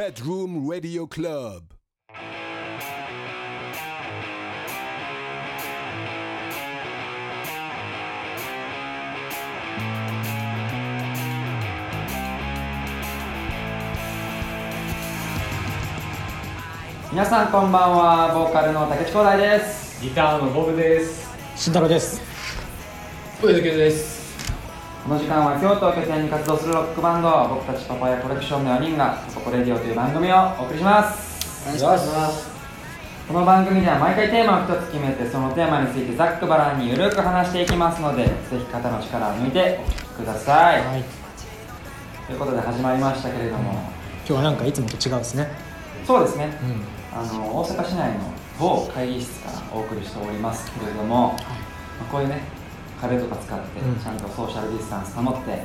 Bedroom Radio Club. 皆さんこんばんはボーカルの竹内光大ですギターのボブです。慎太郎です上田です。この時間は京都を拠点に活動するロックバンド僕たちパパヤコレクションの4人が「パパコレディオ」という番組をお送りします。お願いします。この番組では毎回テーマを一つ決めてそのテーマについてざっくばらんにゆるく話していきますのでぜひ肩の力を抜いてお聞きください、はい。ということで始まりましたけれども、今日はなんかいつもと違うですね。そうですね。うん。あの大阪市内の某会議室からお送りしておりますけれども、まあこういうね壁とか使ってうん。ちゃんとソーシャルディスタンス保ってや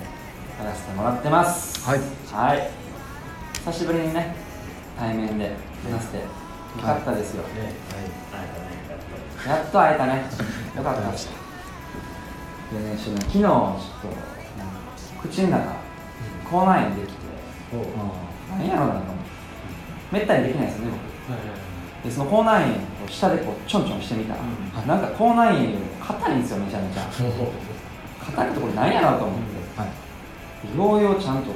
らせてもらってます。はい。はい。久しぶりにね対面で話してよかったですよ、ね、はい、やっと会えたね。よかった。でね昨日ちょっと口の中口内炎できて何やろうなと思って。めったにできないですよね僕。でその口内炎を下でこうちょんちょんしてみたら、はい。なんか口内炎よりも硬いんですよめちゃめちゃ。硬いところ何やろうと思って、はい。ようようちゃんとこ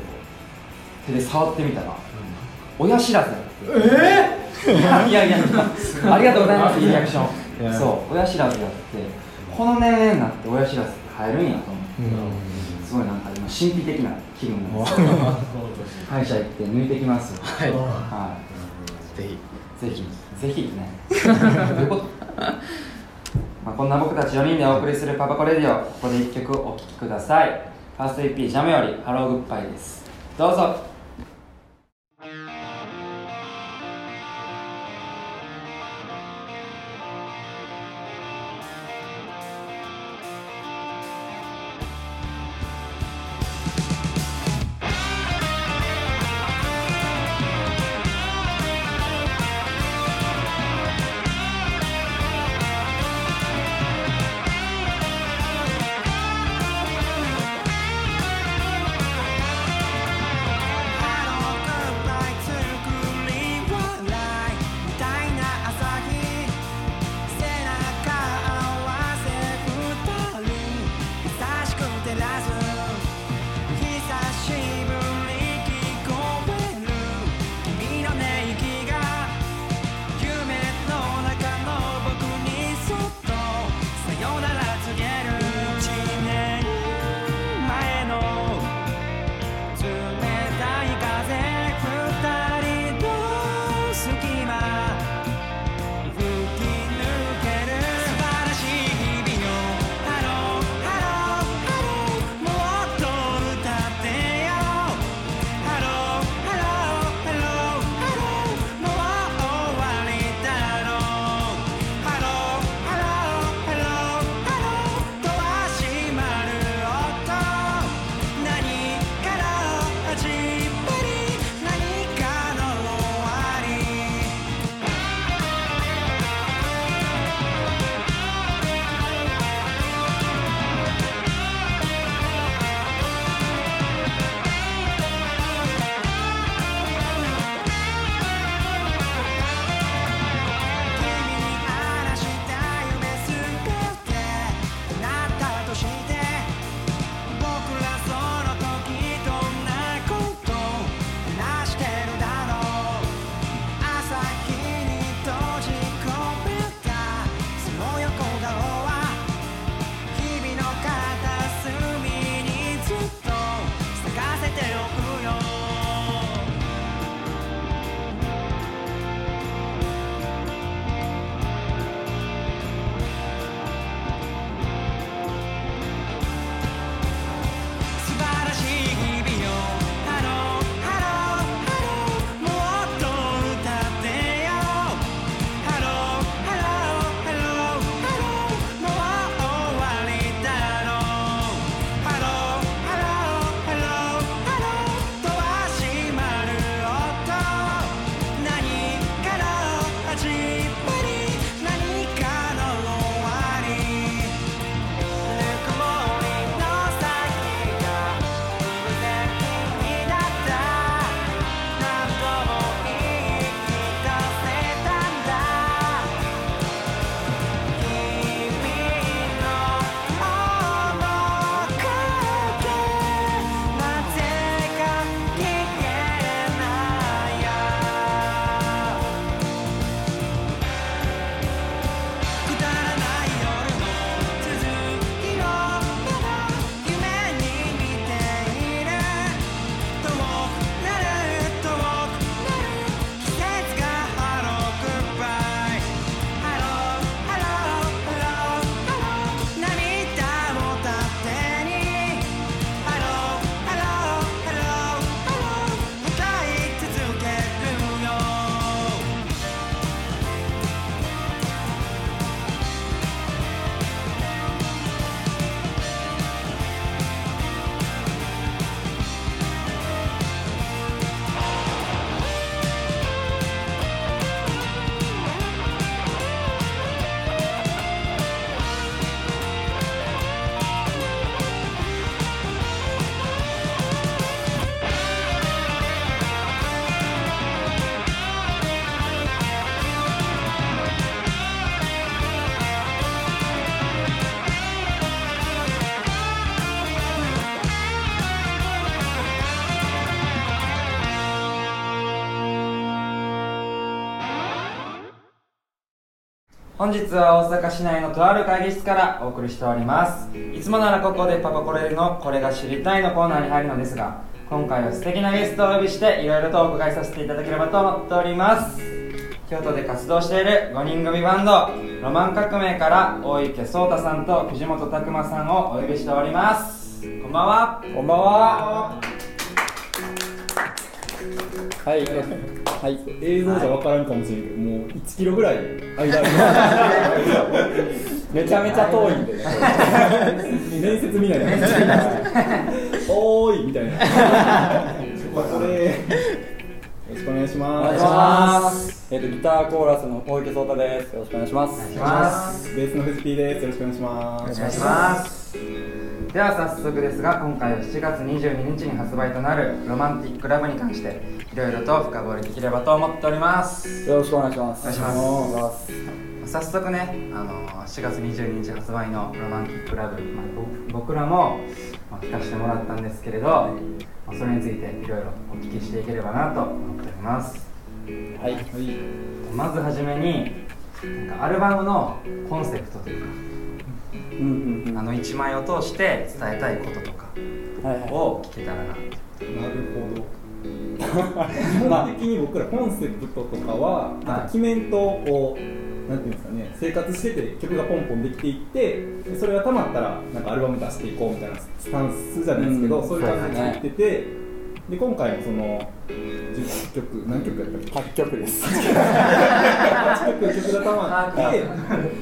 う手で触ってみたら、親知らずだってえいやいやいや。ありがとうございますリアクション。そう親知らずやって。この年齢になって親知らずって生えるんやと思って、すごいなんか今神秘的な気分なんです 歯医者行って抜いてきます。よはい。はい。ぜひ。ぜひ、ぜひね。どういうこと？まあこんな僕たち4人でお送りするパパコレディオ、ここで1曲お聴きください。 first EP Jam より Hello Goodbye です。どうぞ。「本日は大阪市内のとある会議室からお送りしております。いつもならここでパパコレのこれが知りたいのコーナーに入るのですが今回は素敵なゲストをお呼びしていろいろとお伺いさせていただければと思っております。京都で活動している5人組バンドロマン革命から大池壮太さんと藤本拓馬さんをお呼びしております。こんばんは。こんばんは。はい、はい、映像じゃ分からんかもしれんけど、もう1キロぐらい間あ めちゃめちゃ遠いんでね。る 面接みたいなおーいみたいな。これよろしくお願いしおます。願いします。えっとギターコーラスの大池壮太です。よろしくお願いします。お願いします。ベースの藤木です。よろしくお願いします。お願いしますでは早速ですが今回は7月22日に発売となる「ロマンティック・ラブ」に関していろいろと深掘りできればと思っておりますよろしくお願いします。お願いします。早速ね、あの7月22日発売の「ロマンティック・ラブ」まあ、ぼ僕らも、まあ、聞かせてもらったんですけれど、まあ、それについていろいろお聞きしていければなと思っておりますはい。まずはじめになんかアルバムのコンセプトというかうんうんうん。あの1枚を通して伝えたいこととかはいはい。を聞けたらな。なるほど。基本的に僕らコンセプトとかはなんか決めんとこうなんていうんですかね生活してて曲がポンポンできていってでそれがたまったらなんかアルバム出していこうみたいなスタンスじゃないですけど、うん。そういう感じで作ってて、で今回もその10曲何曲やったっけ？八曲です。8曲曲がたまって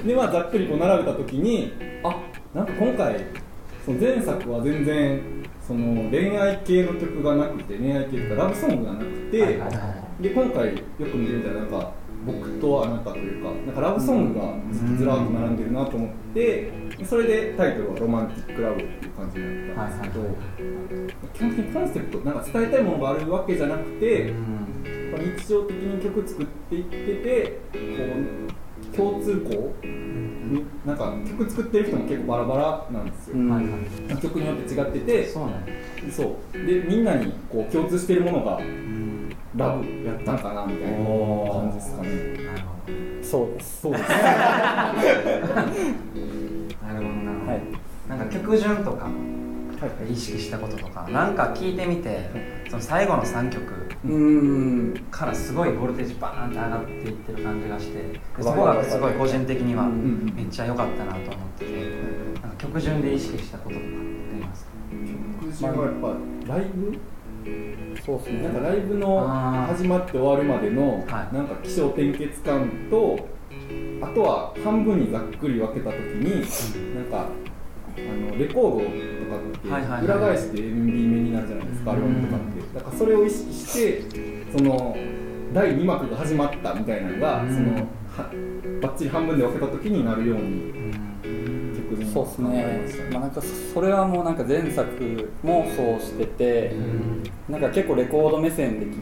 で、まあ、ざっくりこう並べた時にあなんか今回その前作は全然その恋愛系の曲がなくて恋愛系というかラブソングがなくて、はいはいはで今回よく見てみたらなんか僕とあなたというかなんかラブソングがずらっと並んでるなと思ってでそれでタイトルは「ロマンティック・ラブ」っていう感じになったんですけど、基本的にコンセプトなんか伝えたいものがあるわけじゃなくて、日常的に曲作っていっててこう共通項になんか曲作ってる人も結構バラバラなんですよ、うん。はいはい曲によって違っててそう。でみんなにこう共通してるものがラブやったんかなみたいな感じですかね。なるほそうです。そうです。なるほどな。るほど、はい。なんか曲順とかはい。意識したこととかなんか聞いてみてその最後の3曲。からすごいボルテージバーンって上がっていってる感じがしてでそこがすごい個人的にはうんめっちゃ良かったなと思っててなんか曲順で意識したこととかってありますか？曲順はやっぱライブ？そうですね。なんかライブの始まって終わるまでのはい。なんか起承転結感とあとは半分にざっくり分けた時になんかあのレコードとかって裏返して MB 目になるじゃないですかアルバムとかって。だからそれを意識してその第2幕が始まったみたいなのがうん。そのはバッチリ半分で分けた時になるようにそうですね。まあなんかそれはもうなんか前作もそうしてて、なんか結構レコード目線でき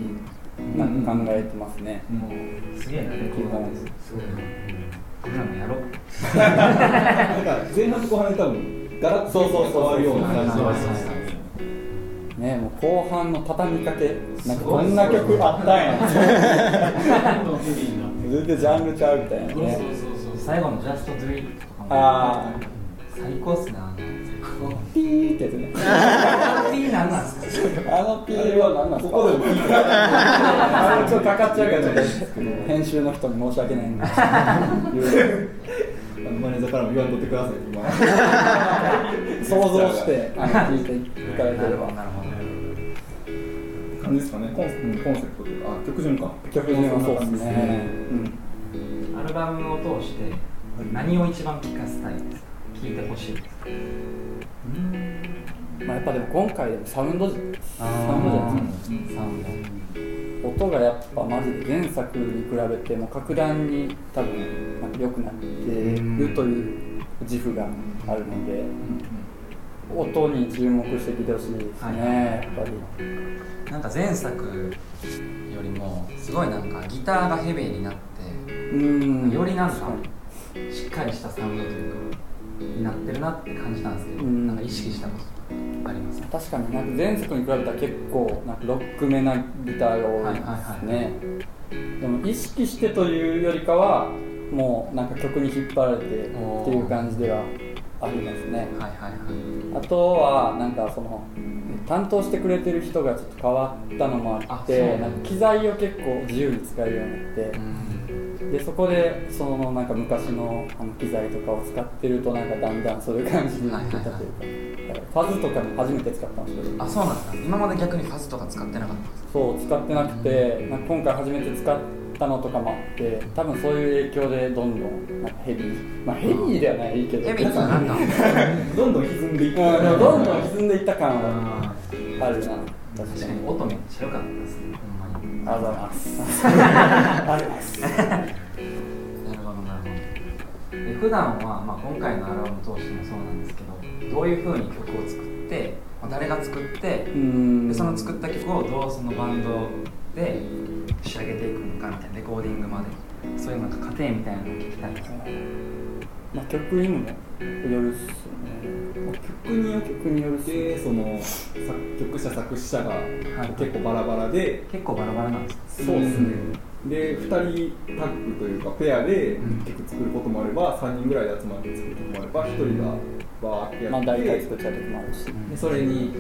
なんか考えてますね。うん。すげえなレコードですすごいな。僕らもやろう。なんか前半と後半で多分ガラッと変わるような感じがしましたね。ねもう後半の畳みかけなんかこんな曲あったんや。全然ジャンルちゃうみたいなね。最後の「Just Do It」とかも。あ最高っすねあのピーってやつね。あの P なんなんですかあのピーは何なんですか？ここでも聞いてあのちょっとかかっちゃうからちょっと編集の人に申し訳ないんであのマネージャーからも言わんとってください今想像して あの聞いていただければ。なるほど感じですかねコンうんコンセプトというか。あ曲順か。曲順はそうですね。アルバムを通して何を一番聴かせたいですか？聴いてほしい。うん。まあやっぱでも今回でもサウンドサウンドじゃないですかサウンド音がやっぱマジで前作に比べても格段に多分なんか良くなってるという自負があるので音に注目してきてほしいですはい。ねやっぱり。なんか前作よりもすごいなんかギターがヘビーになってうん。よりなんかしっかりしたサウンドというかになってるなって感じたんですけど、うん。なんか意識したことありますか確かになんか前作に比べたら結構なんかロックめなギターが多いですね、でも意識してというよりかはもなんか曲に引っ張られてっていう感じではありますね。はいはいはい。あとはなんかその担当してくれてる人がちょっと変わったのもああってなんか機材を結構自由に使えるようになってうんでそこでそのなんか昔のあの機材とかを使ってるとなんかだんだんそういう感じになってたというか、ファズとかも初めて使ったんですけど。あそうなんだ今まで逆にファズとか使ってなかったんですか？そう使ってなくてなんか今回初めて使ったのとかもあって多分そういう影響でどんどんなんかヘビー。まあヘビーではないけど。ヘビーってなんか どんどん歪んでいってうんどんどん歪んでいった感はああるな。確確かに。音めっちゃ良かったですねありがとうございます。ありがとうございますなるほどなるほど。で普段は、まあ、今回のアルバム通してもそうなんですけどどういうふうに曲を作って、まあ、誰が作ってうん。でその作った曲をどうそのバンドで仕上げていくのかみたいなレコーディングまで。そういうなんか過程みたいなのを聞きたいですまあ、曲にもよるっすよね。曲によ曲によるっすその作曲者作詞者がはい。結構バラバラで、結構バラバラなんですかそうですね、で2人タッグというかペアでうん。曲作ることもあれば3人ぐらいで集まって作ることもあれば1人がバーってやって、まあ大体作っちゃう時もあるし、でそれに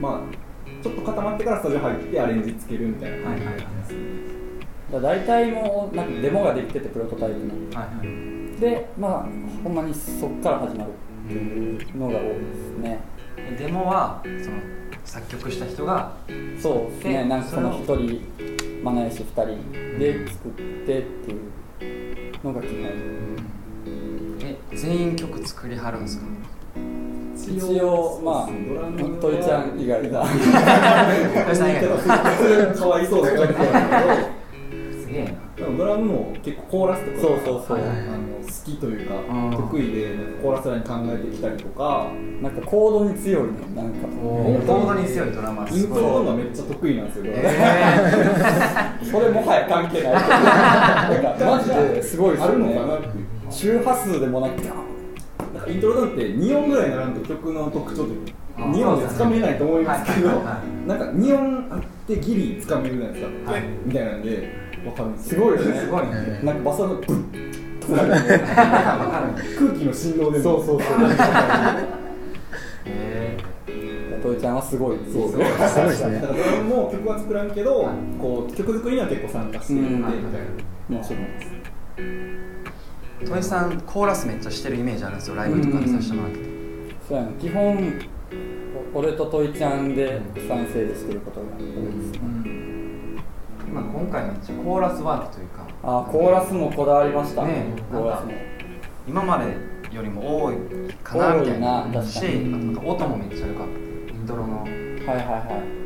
まあちょっと固まってからスタジオ入ってアレンジつけるみたいな感じはいはいはい。だ大体もうなんかデモができててプロトタイプの。はいはいでまあほんまにそっから始まるっていうのが多いですね。でデモはその作曲した人がそうですね。でなんかそのそれ1人まあないし2人で作ってっていうのが基本え全員曲作りはるんですか？一応まあドラムトイちゃん以外が。トイさん以外かわいそうだけどすげえなでもドラムも結構コーラスとかそうそうそう。あの好きというかうん得意でなんかコーラスライン考えてきたりとかなんかコードに強いねなんか。コードに強いドラマイントロがめっちゃ得意なんですよ、ドラム。それもはや関係ない。なんかマジですごいですあよね。るのかなっていう。周波数でもなくてなんかイントロなんて2音ぐらいにならんと曲の特徴ってあ2音でつかめないと思いますけどなんか2音あってギリつかめるじゃないですか、はい。みたいなんで分かるんですすごいよね。すごいね。なんかバサのブッる空気の振動でもそうそうそう。へトイちゃんはすごいですそうそう。ごいだからドラムも曲は作らんけど、はいこう曲作りには結構参加していて、うん。みたいなもちろんです。えトイさんコーラスめっちゃしてるイメージあるんですよ。ライブとかでさせてもらって。てそうやな基本お俺とトイちゃんで賛成でしてることが多いですねまあ今回めっちゃコーラスワークというかあコーラスもこだわりました。ねコーラスも。今までよりも多いかなみたいなしなんか音もめっちゃ良かった。イントロの。はいはいはい。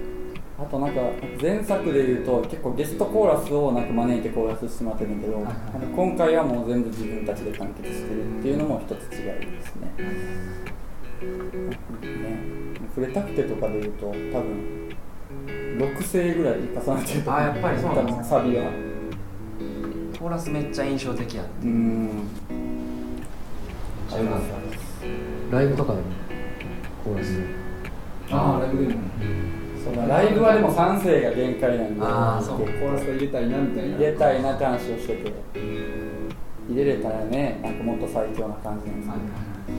あとなんか前作で言うと結構ゲストコーラスをなんか招いてコーラスしてもらってるんだけど、はい今回はもう全部自分たちで完結してるっていうのも一つ違いですね,、ね。触れたくてとかで言うと多分6声ぐらい重なってると思あやっぱりそうなんですね。サビがコーラスめっちゃ印象的やってうん。ありますライブとかでもコーラス。ああライブでも。そうだライブはでも3声が限界なんで。あーそう。コーラスが入れたいなみたいな。入れたいなって話をしてて。入れれたらねなんかもっと最強な感じなんですけど、あと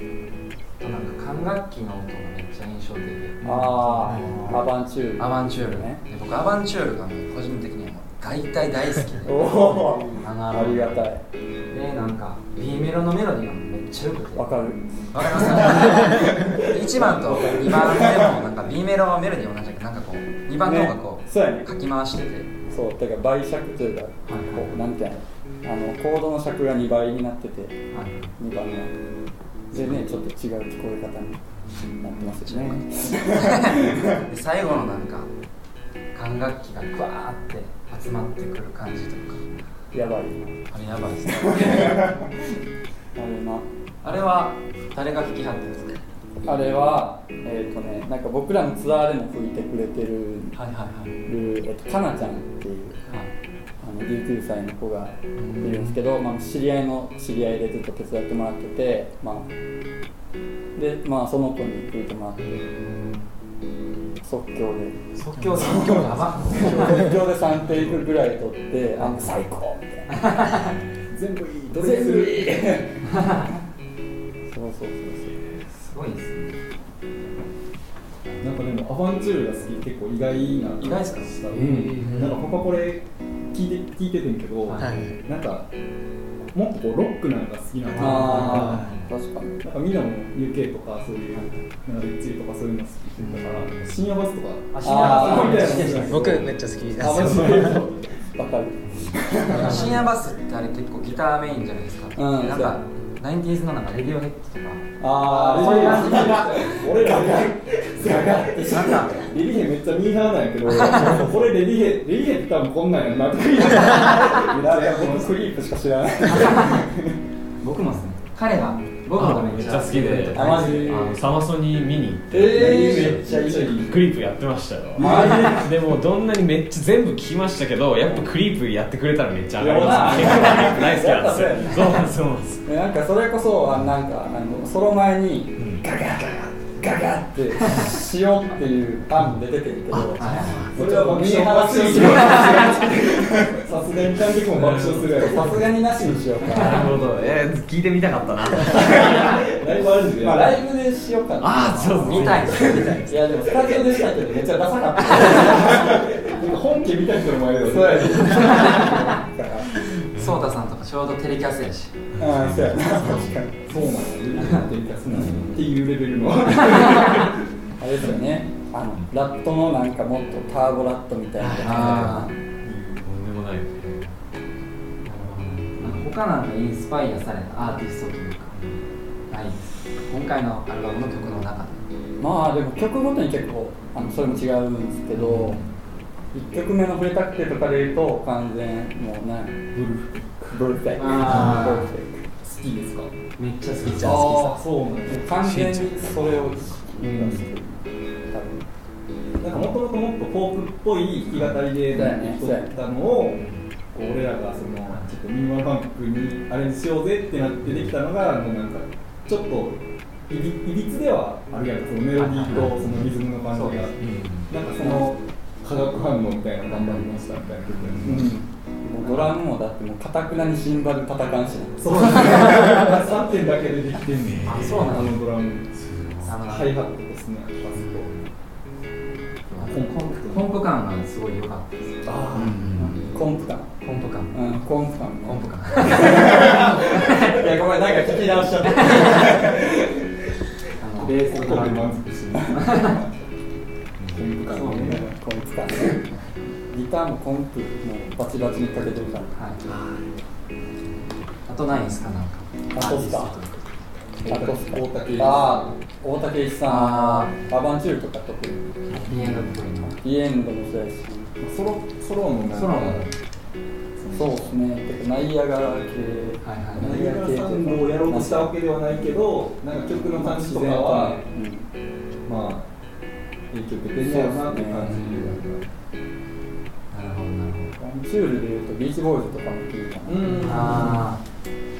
なん。か管楽器の音がめっちゃ印象的ああアバンチュール。アバンチュールね。で僕アバンチュールが個人的にはもう大体大好きで。あのありがたい。でなんか B メロのメロディーがめっちゃよくて。わかる。わかります1 番と2番でもなんか B メロはメロディー同じだけどなんかこう2番の方がこねそうやね。うかき回してて。そうだから倍尺というか、こうなんていうの？あのコードの尺が2倍になってて2番はでねちょっと違う聞こえ方になってますよね。で最後のなんか管楽器がグワーって集まってくる感じとか。やばい。あれやばいですね。あれなあれは誰が弾きはったんですか？あれはえっ、とねなんか僕らのツアーでも吹いてくれてるはいはいはい。る、えっと、かなちゃんっていう。あの19歳の子がいるんですけど、まあ、知り合いの知り合いでずっと手伝ってもらってて、まあ、で、まあ、その子に吹いてもらって即興で。即興即興やば即興で3テイクぐらい取って あ最高。みたいな全部いい。どれにするそうそうそう。すごいですね。なんかでもアバンチュールが好き結構意外な意外ですか？したーなんかパパこれ聞いて聞いててんけど、はい。はいなんかもっとこうロックなんか好きなんだああ確かに。なんかみんなも UK とかそういうなんかレッチリとかそういうの好きだから深夜バスとかあ深夜バス。僕めっちゃ好き。ですわかる深夜バスってあれ結構ギターメインじゃないですか、うんなんか 90s のなんかレディオヘッドとか。あそういう感じ俺らがなんかレディヘめっちゃミーハーなんやけどこれレディヘレディヘって多分こんなんやんなって言ってめっちゃ僕クリープしか知らない僕もですね彼が僕もめっちゃ好きで。あマジ？のサマソニ見に行って。えー、めっちゃいい。クリープやってましたよ。でもどんなにめっちゃ全部聞きましたけどやっぱクリープやってくれたらめっちゃ上がります。結構クリープ大好きなんですよ。そうなんですそうなんです。なんかそれこそあなんかあのその前にん。ガガガガガガってしようっていう案出ててんけどそれは爆笑爆笑するさすがに爆笑するやろ。さすがになしにしようか。なるほど。えー、聞いてみたかったな。ライブあるんでまあライブでしようかな。あーそう見たい。です見たい。いやでもスタジオでしたけどめっちゃダサかった。本家見た人の前で。そうやね。ソータさんとかちょうどテレキャスやしああそうやな確かにそうなんやデリカスなっていうレベルのあれですよねあのラットのなんかもっとターボラットみたいな他なんかインスパイアされたアーティストというかないです。今回のアルバムの曲の中で。まあでも曲ごとに結構あのそれも違うんですけど1曲目の「触れたくて」とかで言うと完全もうねブルフェック。あーブルフェッ好きですか？めっちゃ好きああそうなんやク完全にそれを意識してるなんかもともともっとフォークっぽい弾き語りでやったのを俺らがそのちょっとミニマルファンクにアレンジしようぜってなってできたのがもうなんかちょっといびいびつではあるやんかそのメロディーとそのリズムの感じが。なんかその化学反応みたいなの頑張りましたみたいな曲やねもうドラムもだってもうかたくなにシンバル叩かんしな。そう3点だけでできてんねん。あそうなんだあのドラム。あのハイハットですねバスコンコンプ感がすごい良かったです。とあコンプ感コンプ感うんコンプ感コンプ感 いやごめんなんか聞き直しちゃった。あのベースの声で満足してコン。プ感そうね。ねコンプ感ギターもコンプもうバチバチにかけてるから。はい。あとないですかなんか？あとっすか？あと大竹。ああ大竹一さん。あアバンチュールとか特にビエンドっぽいの？ビエンドもそうやし。ソロソロのなんか。ソロのそうですね。ナイアガラ系。はいはいナイアサウンドをやろうとしたわけではないけどなんか曲の感じとかはうんまあ影響受けてんねやろなって感じなるほどな。るアバンチュールでいうとビーチボーイズとかも聞いたな。うん。ほどあ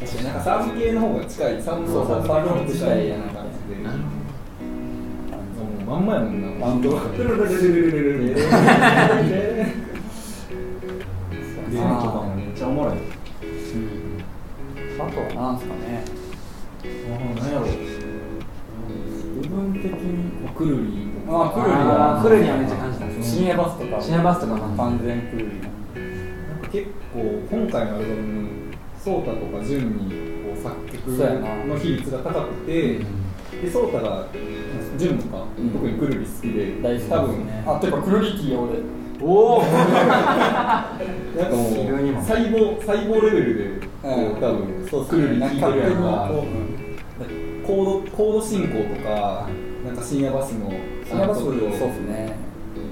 確かに。なんかサーブ系の方が近い。サウンドサーブの近いような感じで。まんまやもんなバンドルルルルルルルルルでとかもめっちゃおもろいうんあとはなんすかねあなんや。ろ部分的にクルリーとかあクルリはクルリはめっちゃ感じた深夜バスとか深夜バスとか完全クルリなんか結構今回のアルバムソータとかジュンにこう作曲の比率が高くてでソータがジュンとか、特にクルリ好きで大好き多分ねあてかクルリティ俺おお なんか細胞細胞レベルで多分そうクルリ聴いてるやんかコードコード進行とかなんか深夜バスの深夜バスそうですね。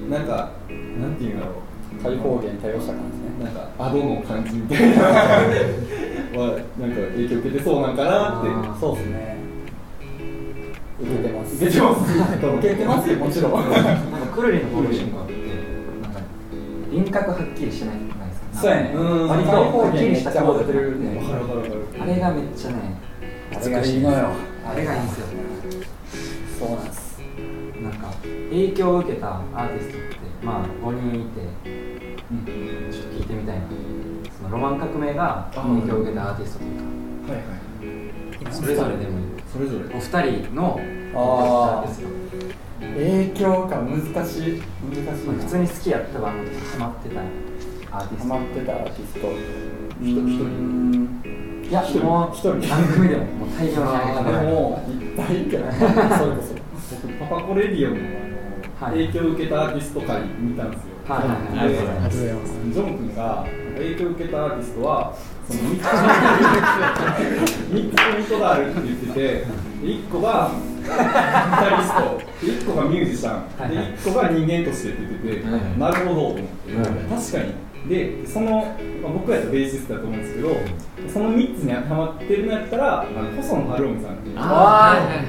なんかなんていうんだろう。開放弦多用した感じですね。なんかアドの感じみたいな。はなんか影響受けてそうなんかなって。そうですね。受けてます。受けてます。受けてますよもちろん。なんかクルリのボール進行ってなんか輪郭はっきりしてないないですか。そうやね。うん。割とはっきりしたコード戻ってるねあれがめっちゃねあれがいいのよあれがいいんですよ。そうなんです。なんか影響を受けたアーティストってまあ5人いてちょっと聞いてみたいな。すそのロマン革命が影響を受けたアーティストというかはいはいそれぞれでもいい。それぞれ。お二人のアーティスト影響か難しい。難しいまあ普通に好きやったバンドとかハマってたアーティスト。ハマってたアーティスト。一人一いやもう一人何組でももう大量にあげてあもらえる でもいっぱいいるけどそれこそ僕パパコレディオのあの、はい。影響を受けたアーティスト会見たんですよ、はいはいありがとうございます。ジョン君が影響を受けたアーティストはその3つ三つポイントがあるって言ってて1個がギタリスト。1個がミュージシャン。で1個が人間としてって言ってて、はい。なるほどと思って、確かに。でその、まあ、僕やったらベーシストだと思うんですけどその3つに当てはまってるのやったらあの細野晴臣さんっていうあ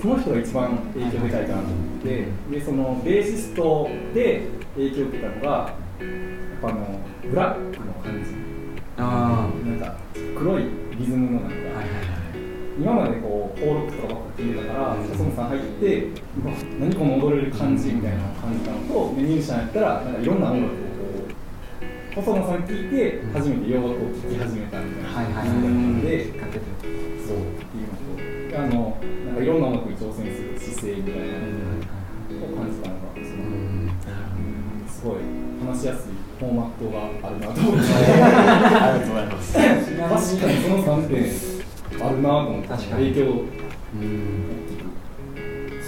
その人が一番影響でかいかなと思って。てでそのベーシストで影響を受けたのがやっぱあのブラックの感じ。あなんか黒いリズムのなんか、はいはいはい今までこうフォーロックとかばっかり聞いてたから細野さん入って何この踊れる感じみたいな感じなのとでミュージシャンやったらなんかいろんな音楽をこう細野さん聞いて初めて洋楽を聴き始めたみたいな感じで、かけてるそうっていうのとあのなんかいろんな音楽に挑戦する姿勢みたいなのを感じたのがそのうん。すごい話しやすいフォーマットがあるなと思って。ありがとうございます。確かにその3点あるなと思って確かに。影響を。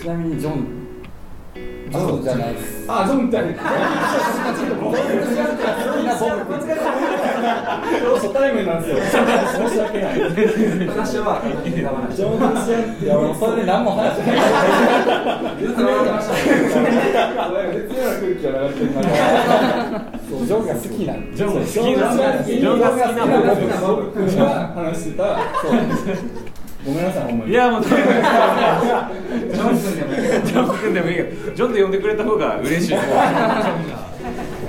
ちなみにジョンジョンじゃないですあ、ジョンみたいな。今日初対面なんですよ。申し訳ない。私はジョン話し合って、いやもうそれで何も話してない絶妙な絶妙な空気が流れてるな。そうジョンが好きなんでジョンが好きなジジョンが好きな僕僕君が話してた。そう。ごめんなさい、ほんまに。いやもうジョン君でもいいけどジョン君でもいいけどジョンと呼んでくれた方が嬉しい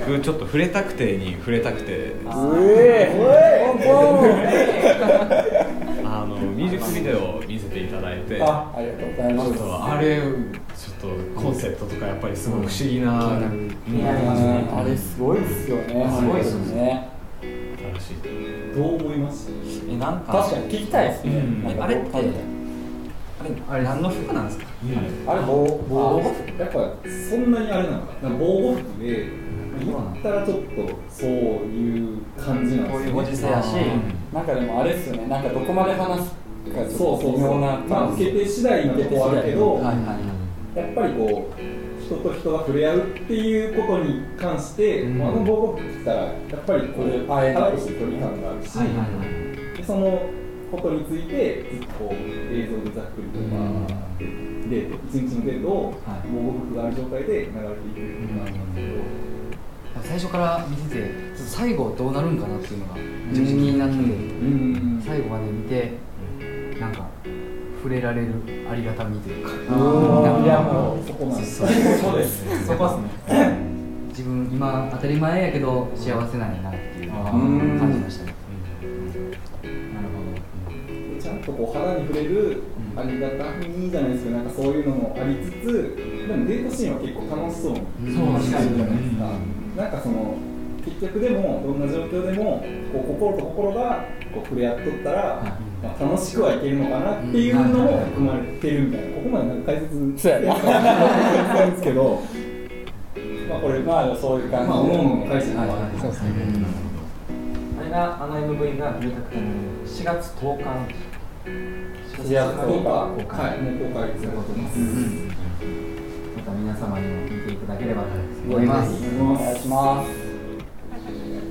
僕ちょっと触れたくてに触れたくて。あのミュージックビデオを見せていただいて。あありがとうございまちょっすとあれちょっとコンセプトとかやっぱりすごい不思議な、あれすごいですよね。すごいですね。新しいどう思います？えなんか確かに聞きたいですね。うん。あれってあれあれ何の服なんですか？あれ防防やっぱそんなにあれなのかな？防護服で、言ったらちょっとそういう感じなんですよね。こういうご時世やし。なんかでもあれですよね。なんかどこまで話すかちょっとそうそうそう。微妙なまあ、感じ決定次第のとこはあるけど、はいはい。やっぱりこう人と人が触れ合うっていうことに関して、うん。あの防護服着たらやっぱりこう会えない腹として距離感があるし、はいはいそのことについてずっとこう映像でざっくりとか、デート一日のデートをはい。防護服がある状態で流れていくっていうのがあったんですけど、最初から見てて最後どうなるんかなっていうのがめちゃくちゃ気になっててうん。最後まで見てなんか触れられるありがたみというか。いやもうそこなん。ですそうですそこですね。自分今当たり前やけど幸せなんやなっていう感じましたね。なるほちゃんとこう肌に触れるありがたみじゃないですけどなんかそういうのもありつつでもデートシーンは結構楽しそうにそうしてるじゃないですか、なんかその結局でもどんな状況でもこう心と心がこう触れ合っとったら、まあ、楽しくはいけるのかなっていうのも含まれてるみたいな。ここまでなんか解説そうやねなんですけど。まあこれまあそういう感じまあの解釈もあはいってそうですね。あれがあの MV が古田君4月10日4月10日公開はい。もう公開されてます、また皆様にも見ていただければと思います。お願いします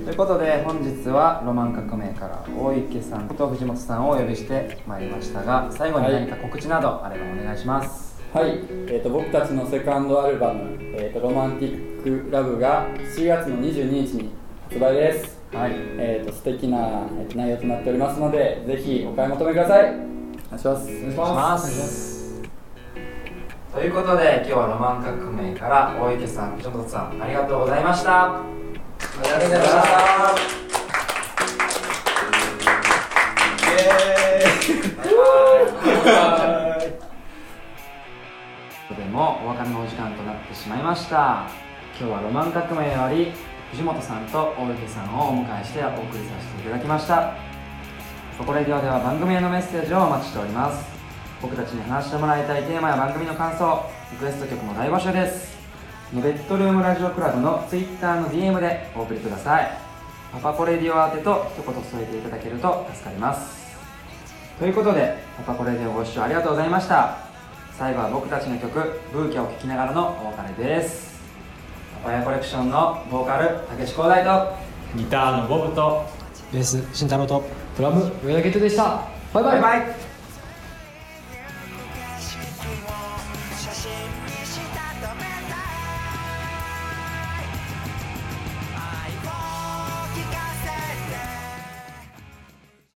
ということで本日はロマン革命から大池さんと藤本さんをお呼びしてまいりましたが最後に何か告知などあればお願いします。はい、えー、と僕たちのセカンドアルバム「えー、とロマンティック・ラブ」が4月の22日に発売です、はい。えー、と素敵な、内容となっておりますのでぜひお買い求めください。お願いします。お願いしお願いします。ということで今日はロマン革命から大池さん藤本さんありがとうございましたありがとうございましたでもお別れのお時間となってしまいました。今日はロマン革命より藤本さんと大池さんをお迎えしてお送りさせていただきました。パパレディオでは番組へのメッセージをお待ちしております。僕たちに話してもらいたいテーマや番組の感想リクエスト曲も大募集です。ベッドルームラジオクラブの Twitter の DM でお送りください。パパコレディオ宛てと一言添えていただけると助かります。ということでパパコレディオご視聴ありがとうございました。最後は僕たちの曲「ブーケ」を聴きながらのお別れです。パパヤコレクションのボーカル竹志光大と。ギターのボブとベース慎太郎と。ドラム上田ゲットでした。バイバイ。バイバ